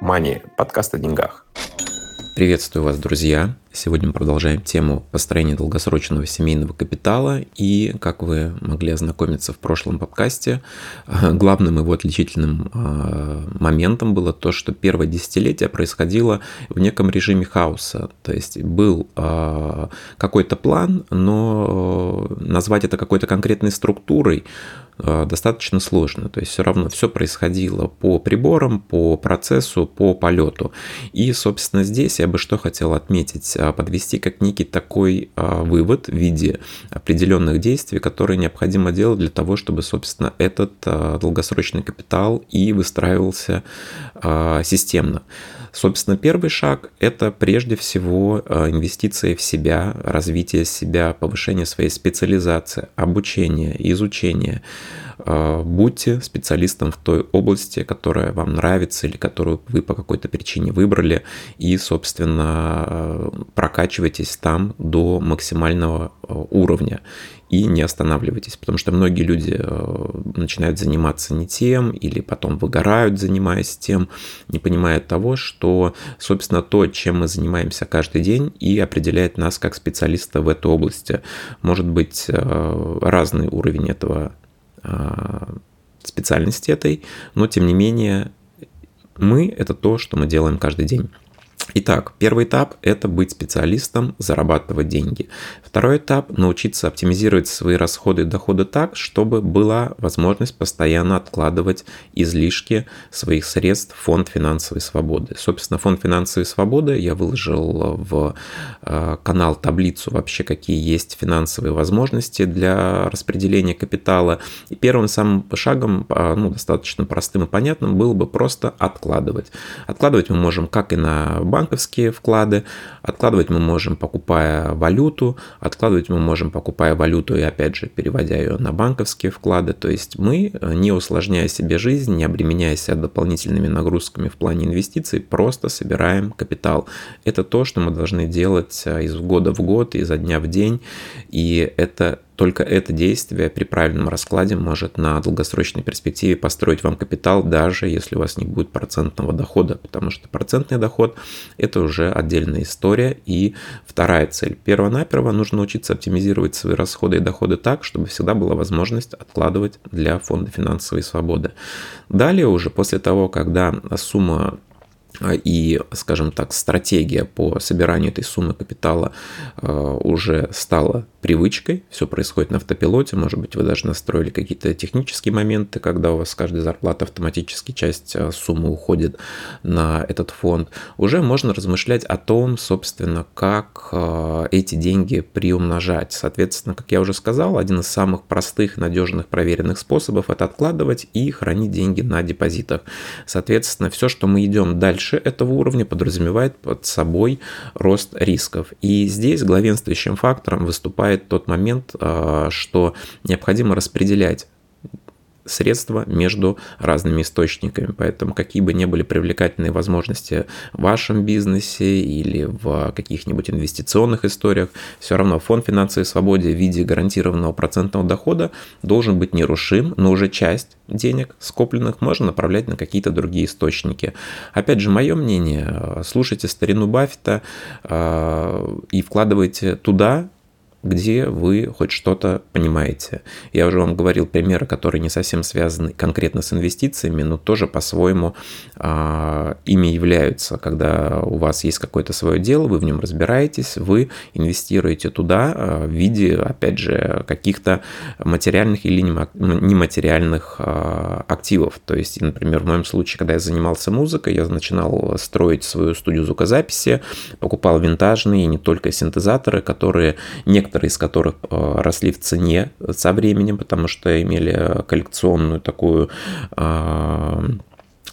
Мани. Подкаст о деньгах. Приветствую вас, друзья. Сегодня мы продолжаем тему построения долгосрочного семейного капитала. И, как вы могли ознакомиться в прошлом подкасте, главным его отличительным а, моментом было то, что первое десятилетие происходило в неком режиме хаоса. То есть был а, какой-то план, но назвать это какой-то конкретной структурой а, достаточно сложно. То есть все равно все происходило по приборам, по процессу, по полету. И, собственно, здесь я бы что хотел отметить подвести как некий такой а, вывод в виде определенных действий, которые необходимо делать для того, чтобы, собственно, этот долгосрочный капитал и выстраивался системно. Собственно, первый шаг – это прежде всего инвестиции в себя, развитие себя, повышение своей специализации, обучение, изучение. А, будьте специалистом в той области, которая вам нравится или которую вы по какой-то причине выбрали, и, собственно, прокачивайтесь там до максимального а, уровня и не останавливайтесь, потому что многие люди а, начинают заниматься не тем или потом выгорают, занимаясь тем, не понимая того, что, собственно, то, чем мы занимаемся каждый день и определяет нас как специалиста в этой области. Может быть разный уровень этого специальности этой, но тем не менее мы – это то, что мы делаем каждый день. Итак, первый этап – это быть специалистом, зарабатывать деньги. Второй этап – научиться оптимизировать свои расходы и доходы так, чтобы была возможность постоянно откладывать излишки своих средств в фонд финансовой свободы. Собственно, фонд финансовой свободы я выложил в э, канал таблицу вообще, какие есть финансовые возможности для распределения капитала. И первым самым шагом, э, ну, достаточно простым и понятным, было бы просто откладывать. Откладывать мы можем как и на банковские вклады, откладывать мы можем, покупая валюту, откладывать мы можем, покупая валюту и опять же переводя ее на банковские вклады. То есть мы, э, не усложняя себе жизнь, не обременяя себя дополнительными нагрузками в плане инвестиций, просто собираем капитал. Это то, что мы должны делать э, из года в год, изо дня в день. И это только это действие при правильном раскладе может на долгосрочной перспективе построить вам капитал, даже если у вас не будет процентного дохода, потому что процентный доход – это уже отдельная история. И вторая цель. Первонаперво нужно учиться оптимизировать свои расходы и доходы так, чтобы всегда была возможность откладывать для фонда финансовой свободы. Далее уже после того, когда сумма и, скажем так, стратегия по собиранию этой суммы капитала а, уже стала привычкой, все происходит на автопилоте, может быть, вы даже настроили какие-то технические моменты, когда у вас с каждой зарплаты автоматически часть а, суммы уходит на этот фонд, уже можно размышлять о том, собственно, как эти деньги приумножать. Соответственно, как я уже сказал, один из самых простых, надежных, проверенных способов – это откладывать и хранить деньги на депозитах. Соответственно, все, что мы идем дальше этого уровня подразумевает под собой рост рисков. И здесь главенствующим фактором выступает тот момент, а, что необходимо распределять средства между разными источниками. Поэтому какие бы ни были привлекательные возможности в вашем бизнесе или в каких-нибудь инвестиционных историях, все равно фонд финансовой свободы в виде гарантированного процентного дохода должен быть нерушим, но уже часть денег скопленных можно направлять на какие-то другие источники. Опять же, мое мнение, слушайте старину Баффета э, и вкладывайте туда где вы хоть что-то понимаете. Я уже вам говорил примеры, которые не совсем связаны конкретно с инвестициями, но тоже по-своему а, ими являются. Когда у вас есть какое-то свое дело, вы в нем разбираетесь, вы инвестируете туда а, в виде, опять же, каких-то материальных или нематериальных а, активов. То есть, например, в моем случае, когда я занимался музыкой, я начинал строить свою студию звукозаписи, покупал винтажные не только синтезаторы, которые некоторые некоторые из которых э, росли в цене со временем, потому что имели коллекционную такую э,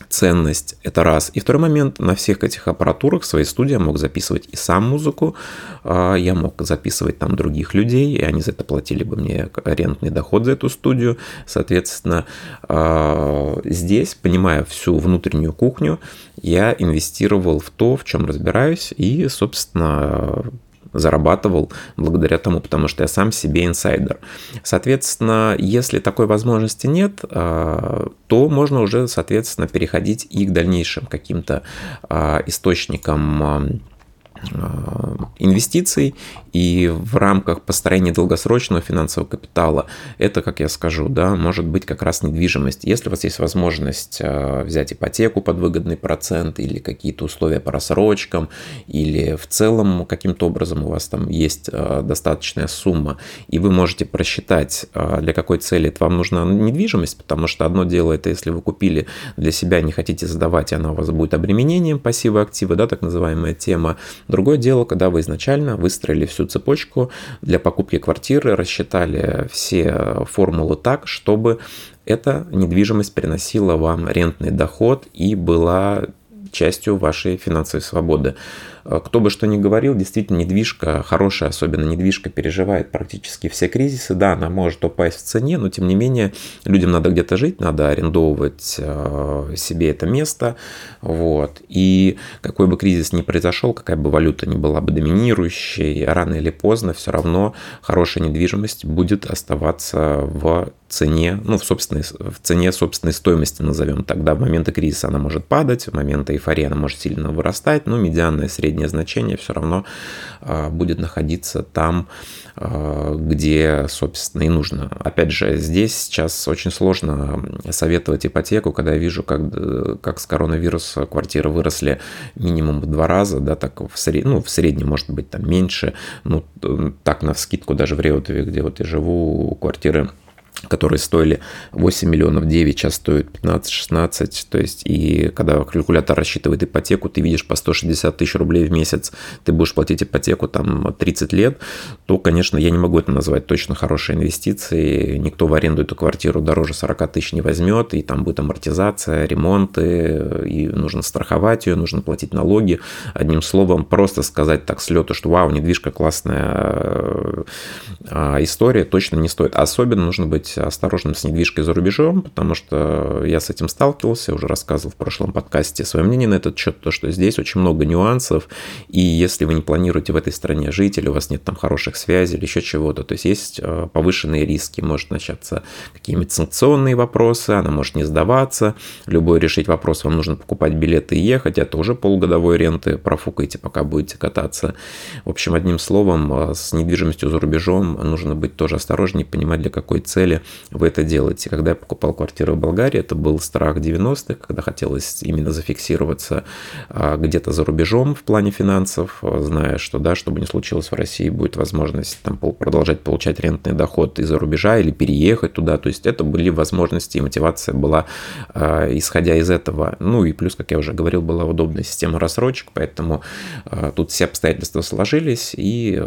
ценность, это раз. И второй момент, на всех этих аппаратурах в своей студии я мог записывать и сам музыку, э, я мог записывать там других людей, и они за это платили бы мне арендный доход за эту студию. Соответственно, здесь, понимая всю внутреннюю кухню, я инвестировал в то, в чем разбираюсь, и, собственно, зарабатывал благодаря тому, потому что я сам себе инсайдер. Соответственно, если такой возможности нет, то можно уже, соответственно, переходить и к дальнейшим каким-то источникам Э, инвестиций и в рамках построения долгосрочного финансового капитала это, как я скажу, да, может быть как раз недвижимость. Если у вас есть возможность э, взять ипотеку под выгодный процент или какие-то условия по рассрочкам, или в целом каким-то образом у вас там есть э, достаточная сумма, и вы можете просчитать, для какой цели это вам нужна недвижимость, потому что одно дело это, если вы купили для себя, не хотите сдавать, она у вас будет обременением пассива актива, да, так называемая тема, Другое дело, когда вы изначально выстроили всю цепочку для покупки квартиры, рассчитали все формулы так, чтобы эта недвижимость приносила вам рентный доход и была частью вашей финансовой свободы. Э, кто бы что ни говорил, действительно недвижка хорошая, особенно недвижка переживает практически все кризисы. Да, она может упасть в цене, но тем не менее людям надо где-то жить, надо арендовывать э, себе это место. Вот. И какой бы кризис ни произошел, какая бы валюта ни была бы доминирующей, рано или поздно все равно хорошая недвижимость будет оставаться в цене, ну, в, собственной, в цене собственной стоимости, назовем тогда. В моменты кризиса она может падать, в моменты эйфории она может сильно вырастать, но медианное среднее значение все равно а, будет находиться там, а, где, собственно, и нужно. Опять же, здесь сейчас очень сложно советовать ипотеку, когда я вижу, как, как с коронавируса квартиры выросли минимум в два раза, да, так в, сред... ну, в среднем, может быть, там меньше, ну, так на скидку даже в Реутове, где вот я живу, квартиры которые стоили 8 миллионов 9, сейчас стоят 15-16. То есть, и когда калькулятор рассчитывает ипотеку, ты видишь по 160 тысяч рублей в месяц, ты будешь платить ипотеку там 30 лет, то, конечно, я не могу это назвать точно хорошей инвестицией. Никто в аренду эту квартиру дороже 40 тысяч не возьмет, и там будет амортизация, ремонты, и нужно страховать ее, нужно платить налоги. Одним словом, просто сказать так с лету, что вау, недвижка классная э, история, точно не стоит. Особенно нужно быть быть осторожным с недвижкой за рубежом, потому что я с этим сталкивался, уже рассказывал в прошлом подкасте свое мнение на этот счет, то, что здесь очень много нюансов, и если вы не планируете в этой стране жить, или у вас нет там хороших связей, или еще чего-то, то есть есть э, повышенные риски, может начаться какие-нибудь санкционные вопросы, она может не сдаваться, любой решить вопрос, вам нужно покупать билеты и ехать, это уже полугодовой ренты, профукаете, пока будете кататься. В общем, одним словом, э, с недвижимостью за рубежом нужно быть тоже осторожнее, понимать, для какой цели деле вы это делаете. Когда я покупал квартиру в Болгарии, это был страх 90-х, когда хотелось именно зафиксироваться а, где-то за рубежом в плане финансов, зная, что да, что бы ни случилось в России, будет возможность там продолжать получать рентный доход из-за рубежа или переехать туда. То есть это были возможности и мотивация была а, исходя из этого. Ну и плюс, как я уже говорил, была удобная система рассрочек, поэтому а, тут все обстоятельства сложились, и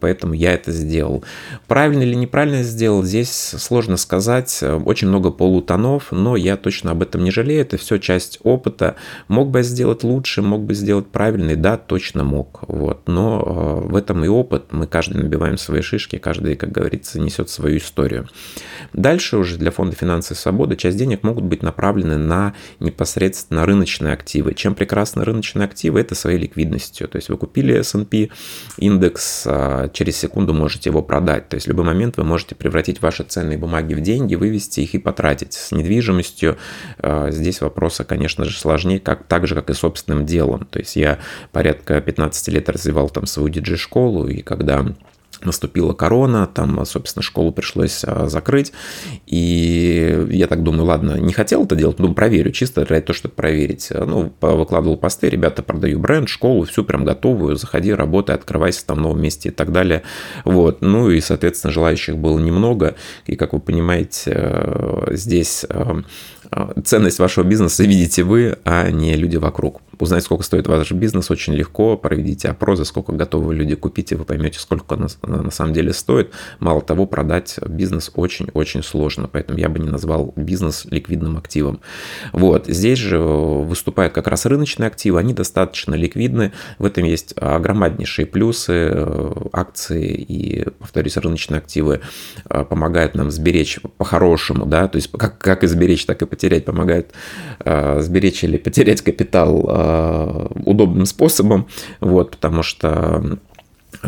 поэтому я это сделал. Правильно или неправильно сделал, здесь сложно сказать, очень много полутонов, но я точно об этом не жалею, это все часть опыта. Мог бы я сделать лучше, мог бы сделать правильный, да, точно мог, вот, но э, в этом и опыт, мы каждый набиваем свои шишки, каждый, как говорится, несет свою историю. Дальше уже для фонда финансовой свободы часть денег могут быть направлены на непосредственно рыночные активы. Чем прекрасны рыночные активы? Это своей ликвидностью. То есть вы купили S&P индекс, а через секунду можете его продать. То есть в любой момент вы можете превратить ваши цены ценные бумаги в деньги, вывести их и потратить. С недвижимостью э, здесь вопросы, конечно же, сложнее, как, так же, как и собственным делом. То есть я порядка 15 лет развивал там свою диджей-школу, и когда наступила корона, там, собственно, школу пришлось а, закрыть, и я так думаю, ладно, не хотел это делать, думаю, проверю, чисто ради того, чтобы проверить. Ну, выкладывал посты, ребята, продаю бренд, школу, всю прям готовую, заходи, работай, открывайся там в новом месте и так далее. Вот, ну и, соответственно, желающих было немного, и, как вы понимаете, э, здесь э, ценность вашего бизнеса видите вы, а не люди вокруг. Узнать, сколько стоит ваш бизнес, очень легко. Проведите опросы, сколько готовы люди купить, и вы поймете, сколько на, на самом деле стоит. Мало того, продать бизнес очень-очень сложно, поэтому я бы не назвал бизнес ликвидным активом. Вот. Здесь же выступают как раз рыночные активы, они достаточно ликвидны. В этом есть громаднейшие плюсы. Акции и, повторюсь, рыночные активы э, помогают нам сберечь по-хорошему, да, то есть как, как и сберечь, так и потерять, помогают э, сберечь или потерять капитал э, удобным способом, вот, потому что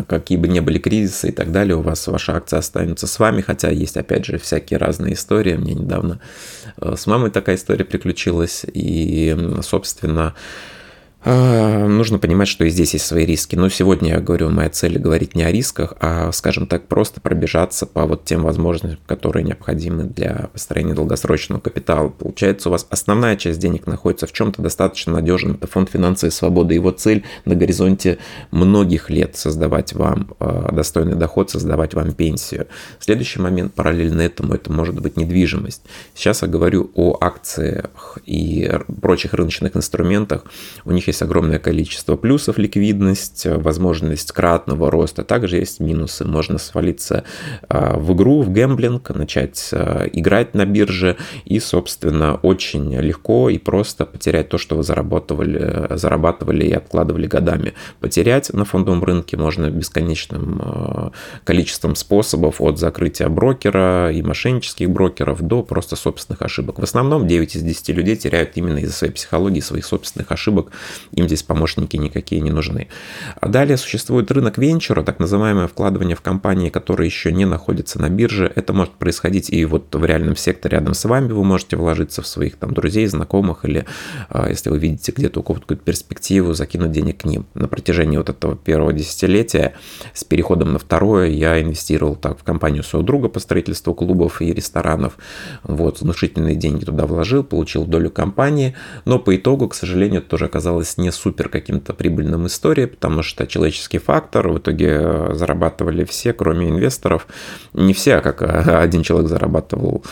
какие бы ни были кризисы и так далее, у вас ваша акция останется с вами, хотя есть, опять же, всякие разные истории. Мне недавно э, с мамой такая история приключилась, и, собственно, а, нужно понимать, что и здесь есть свои риски. Но сегодня я говорю, моя цель говорить не о рисках, а, скажем так, просто пробежаться по вот тем возможностям, которые необходимы для построения долгосрочного капитала. Получается, у вас основная часть денег находится в чем-то достаточно надежном. Это фонд финансовой свободы. Его цель на горизонте многих лет создавать вам а, достойный доход, создавать вам пенсию. Следующий момент параллельно этому это может быть недвижимость. Сейчас я говорю о акциях и прочих рыночных инструментах. У них есть огромное количество плюсов, ликвидность, возможность кратного роста. Также есть минусы. Можно свалиться а, в игру, в гэмблинг, начать а, играть на бирже и, собственно, очень легко и просто потерять то, что вы зарабатывали, зарабатывали и откладывали годами. Потерять на фондовом рынке можно бесконечным количеством способов от закрытия брокера и мошеннических брокеров до просто собственных ошибок. В основном 9 из 10 людей теряют именно из-за своей психологии, своих собственных ошибок им здесь помощники никакие не нужны. А далее существует рынок венчура, так называемое вкладывание в компании, которые еще не находятся на бирже. Это может происходить и вот в реальном секторе рядом с вами вы можете вложиться в своих там друзей, знакомых или а, если вы видите где-то у кого-то какую-то перспективу, закинуть денег к ним. На протяжении вот этого первого десятилетия с переходом на второе я инвестировал так в компанию своего друга по строительству клубов и ресторанов. Вот, внушительные деньги туда вложил, получил долю компании, но по итогу, к сожалению, это тоже оказалось не супер каким-то прибыльным историей, потому что человеческий фактор, в итоге э, зарабатывали все, кроме инвесторов. Не все, а как э, один человек зарабатывал,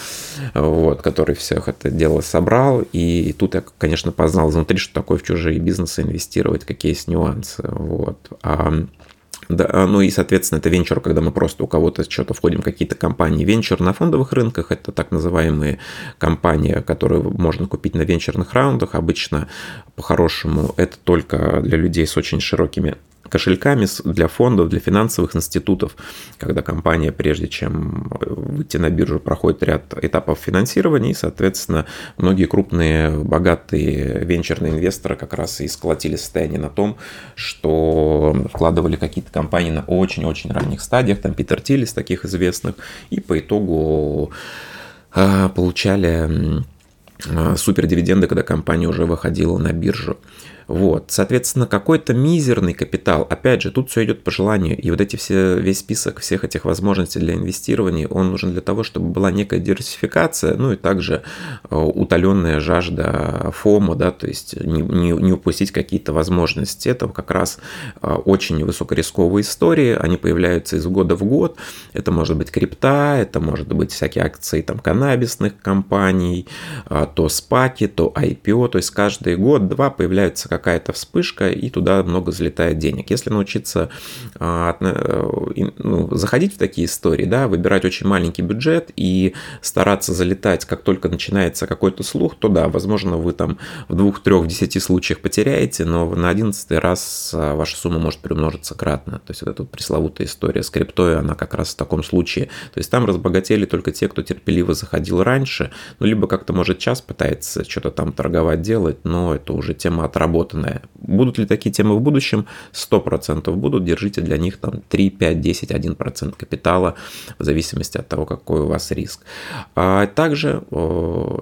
вот, который всех это дело собрал. И тут я, конечно, познал изнутри, что такое в чужие бизнесы инвестировать, какие есть нюансы. Вот. А да, а, ну и, соответственно, это венчур, когда мы просто у кого-то что-то входим какие-то компании. Венчур на фондовых рынках – это так называемые компании, которые можно купить на венчурных раундах. Обычно, по-хорошему, это только для людей с очень широкими кошельками для фондов, для финансовых институтов, когда компания, прежде чем выйти на биржу, проходит ряд этапов финансирования, и, соответственно, многие крупные, богатые венчурные инвесторы как раз и сколотили состояние на том, что вкладывали какие-то компании на очень-очень ранних стадиях, там Питер Тиллис таких известных, и по итогу а, получали а, супер дивиденды, когда компания уже выходила на биржу. Вот, соответственно, какой-то мизерный капитал, опять же, тут все идет по желанию, и вот эти все, весь список всех этих возможностей для инвестирования, он нужен для того, чтобы была некая диверсификация, ну и также э, утоленная жажда фома, да, то есть не, не, не упустить какие-то возможности. Это как раз э, очень высокорисковые истории, они появляются из года в год, это может быть крипта, это может быть всякие акции там каннабисных компаний, э, то спаки, то IPO, то есть каждый год-два появляются какая-то вспышка, и туда много залетает денег. Если научиться а, э, ну, заходить в такие истории, да, выбирать очень маленький бюджет и стараться залетать, как только начинается какой-то слух, то да, возможно, вы там в двух, трех, десяти случаях потеряете, но на одиннадцатый раз а, ваша сумма может приумножиться кратно. То есть вот эта вот пресловутая история с криптой, она как раз в таком случае. То есть там разбогатели только те, кто терпеливо заходил раньше, ну, либо как-то, может, час пытается что-то там торговать, делать, но это уже тема отработки проработанное. Будут ли такие темы в будущем? 100% будут. Держите для них там 3, 5, 10, 1% капитала в зависимости от того, какой у вас риск. А также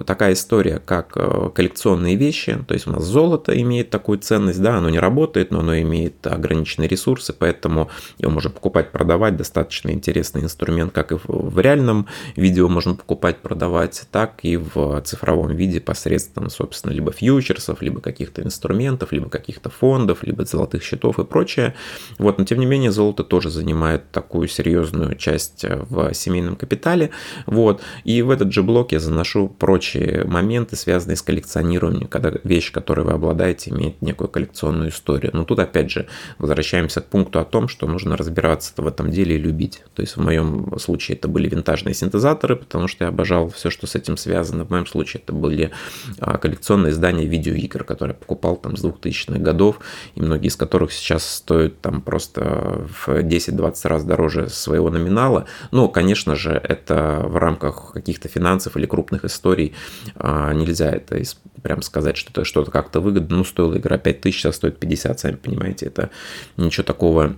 такая история, как коллекционные вещи. То есть у нас золото имеет такую ценность, да, оно не работает, но оно имеет ограниченные ресурсы, поэтому его можно покупать, продавать. Достаточно интересный инструмент, как и в реальном видео можно покупать, продавать, так и в цифровом виде посредством, собственно, либо фьючерсов, либо каких-то инструментов инструментов, либо каких-то фондов, либо золотых счетов и прочее. Вот, но тем не менее золото тоже занимает такую серьезную часть э, в семейном капитале. Вот, и в этот же блок я заношу прочие моменты, связанные с коллекционированием, когда вещь, которой вы обладаете, имеет некую коллекционную историю. Но тут опять же возвращаемся к пункту о том, что нужно разбираться в этом деле и любить. То есть в моем случае это были винтажные синтезаторы, потому что я обожал все, что с этим связано. В моем случае это были а, коллекционные издания видеоигр, которые я покупал там с 2000-х годов, и многие из которых сейчас стоят там просто в 10-20 раз дороже своего номинала. Но, конечно же, это в рамках каких-то финансов или крупных историй а, нельзя это прям сказать, что это что-то как-то выгодно. Ну, стоила игра 5000, сейчас стоит 50, сами понимаете, это ничего такого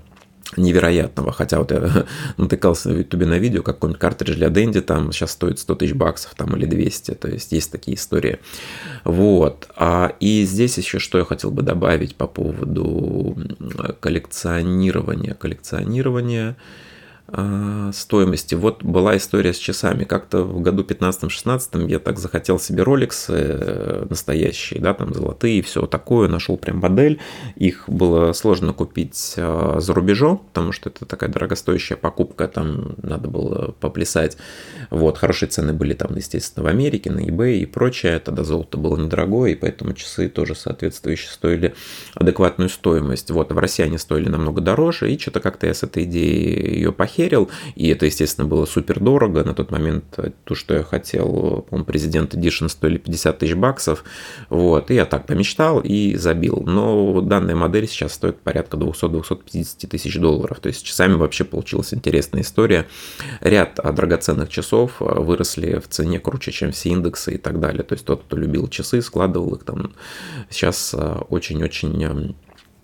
невероятного. Хотя вот я натыкался в Ютубе на видео, какой-нибудь картридж для Дэнди там сейчас стоит 100 тысяч баксов там или 200. То есть есть такие истории. Вот. А, и здесь еще что я хотел бы добавить по поводу коллекционирования. Коллекционирования стоимости. Вот была история с часами. Как-то в году 15-16 я так захотел себе Rolex э, настоящие, да, там золотые и все такое. Нашел прям модель. Их было сложно купить а, за рубежом, потому что это такая дорогостоящая покупка, там надо было поплясать. Вот, хорошие цены были там, естественно, в Америке, на eBay и прочее. Тогда золото было недорогое, и поэтому часы тоже соответствующие стоили адекватную стоимость. Вот, в России они стоили намного дороже, и что-то как-то я с этой идеей ее похитил похерил, и это, естественно, было супер дорого. На тот момент то, что я хотел, по-моему, президент Edition стоили 50 тысяч баксов, вот, и я так помечтал и забил. Но данная модель сейчас стоит порядка 200-250 тысяч долларов, то есть часами вообще получилась интересная история. Ряд драгоценных часов выросли в цене круче, чем все индексы и так далее. То есть тот, кто любил часы, складывал их там, сейчас очень-очень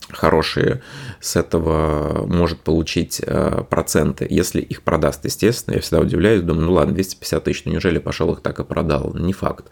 хорошие с этого может получить э, проценты, если их продаст. Естественно, я всегда удивляюсь, думаю, ну ладно, 250 тысяч, ну неужели пошел их так и продал? Не факт.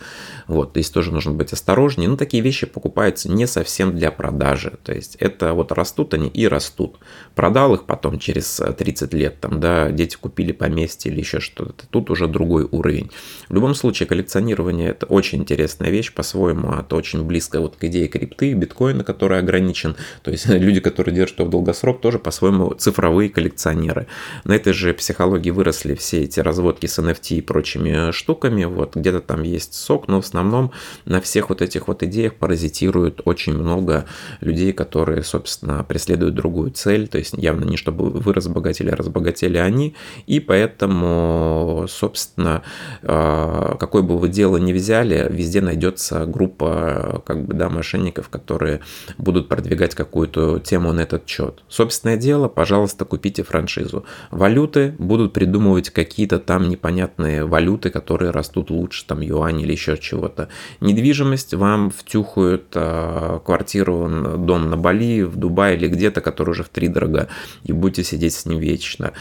Вот, здесь тоже нужно быть осторожнее. Но ну, такие вещи покупаются не совсем для продажи. То есть это вот растут они и растут. Продал их потом через 30 лет, там, да, дети купили поместье или еще что-то. Тут уже другой уровень. В любом случае, коллекционирование это очень интересная вещь по-своему. Это очень близко вот к идее крипты, биткоина, который ограничен. То есть люди, которые держат его в долгосрок, тоже по-своему цифровые коллекционеры. На этой же психологии выросли все эти разводки с NFT и прочими штуками. Вот где-то там есть сок, но в основном на всех вот этих вот идеях паразитируют очень много людей, которые, собственно, преследуют другую цель. То есть явно не чтобы вы разбогатели, а разбогатели они. И поэтому, собственно, а, какое бы вы дело ни взяли, везде найдется группа как бы, да, мошенников, которые будут продвигать какую какую-то тему на этот счет. Собственное дело, пожалуйста, купите франшизу. Валюты будут придумывать какие-то там непонятные валюты, которые растут лучше, там юань или еще чего-то. Недвижимость вам втюхают э, квартиру, дом на Бали, в Дубае или где-то, который уже в три дорого, и будете сидеть с ним вечно.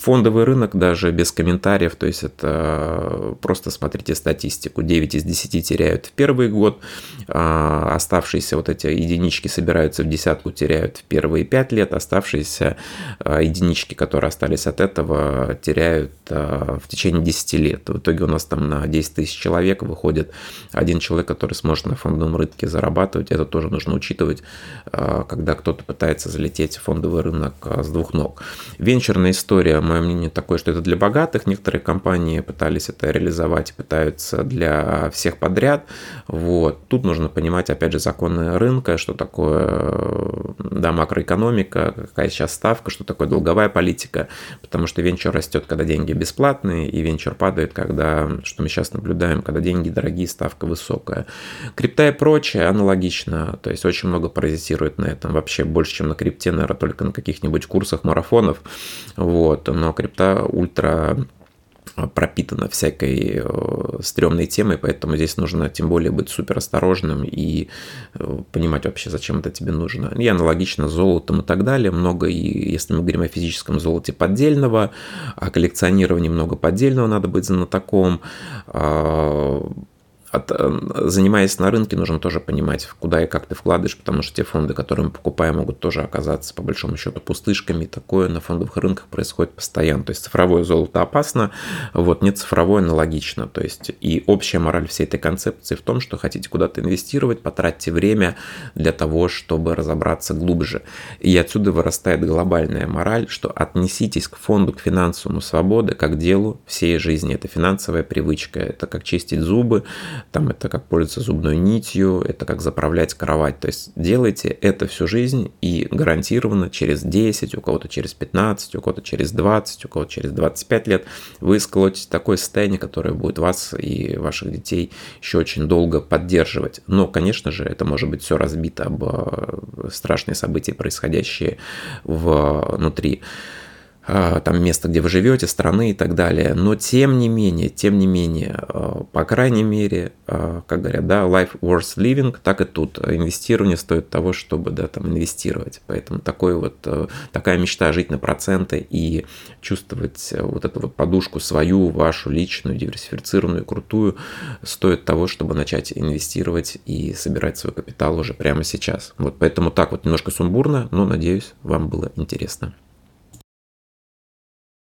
Фондовый рынок даже без комментариев, то есть это просто смотрите статистику. 9 из 10 теряют в первый год, а оставшиеся вот эти единички собираются в десятку, теряют в первые 5 лет, оставшиеся а, единички, которые остались от этого, теряют а, в течение 10 лет. В итоге у нас там на 10 тысяч человек выходит один человек, который сможет на фондовом рынке зарабатывать. Это тоже нужно учитывать, когда кто-то пытается залететь в фондовый рынок с двух ног. Венчурная история мое мнение такое, что это для богатых. Некоторые компании пытались это реализовать, пытаются для всех подряд. Вот. Тут нужно понимать, опять же, законы рынка, что такое да, макроэкономика, какая сейчас ставка, что такое долговая политика, потому что венчур растет, когда деньги бесплатные, и венчур падает, когда, что мы сейчас наблюдаем, когда деньги дорогие, ставка высокая. Крипта и прочее аналогично, то есть очень много паразитирует на этом, вообще больше, чем на крипте, наверное, только на каких-нибудь курсах марафонов, вот, но крипта ультра пропитана всякой э, стрёмной темой, поэтому здесь нужно тем более быть супер осторожным и э, понимать вообще, зачем это тебе нужно. И аналогично с золотом и так далее. Много, и если мы говорим о физическом золоте поддельного, о коллекционировании много поддельного надо быть знатоком, а, от, э, занимаясь на рынке, нужно тоже понимать, куда и как ты вкладываешь, потому что те фонды, которые мы покупаем, могут тоже оказаться, по большому счету, пустышками. Такое на фондовых рынках происходит постоянно. То есть цифровое золото опасно, вот не цифровое аналогично. То есть и общая мораль всей этой концепции в том, что хотите куда-то инвестировать, потратьте время для того, чтобы разобраться глубже. И отсюда вырастает глобальная мораль, что отнеситесь к фонду, к финансовому свободе, как делу всей жизни. Это финансовая привычка, это как чистить зубы, там это как пользоваться зубной нитью, это как заправлять кровать. То есть делайте это всю жизнь и гарантированно через 10, у кого-то через 15, у кого-то через 20, у кого-то через 25 лет вы сколотите такое состояние, которое будет вас и ваших детей еще очень долго поддерживать. Но, конечно же, это может быть все разбито об э, страшные события, происходящие внутри. А, там место, где вы живете, страны и так далее. Но тем не менее, тем не менее, а, по крайней мере, а, как говорят, да, life worth living, так и тут. Инвестирование стоит того, чтобы, да, там инвестировать. Поэтому такой вот, такая мечта жить на проценты и чувствовать вот эту вот подушку свою, вашу личную, диверсифицированную, крутую, стоит того, чтобы начать инвестировать и собирать свой капитал уже прямо сейчас. Вот поэтому так вот немножко сумбурно, но надеюсь, вам было интересно.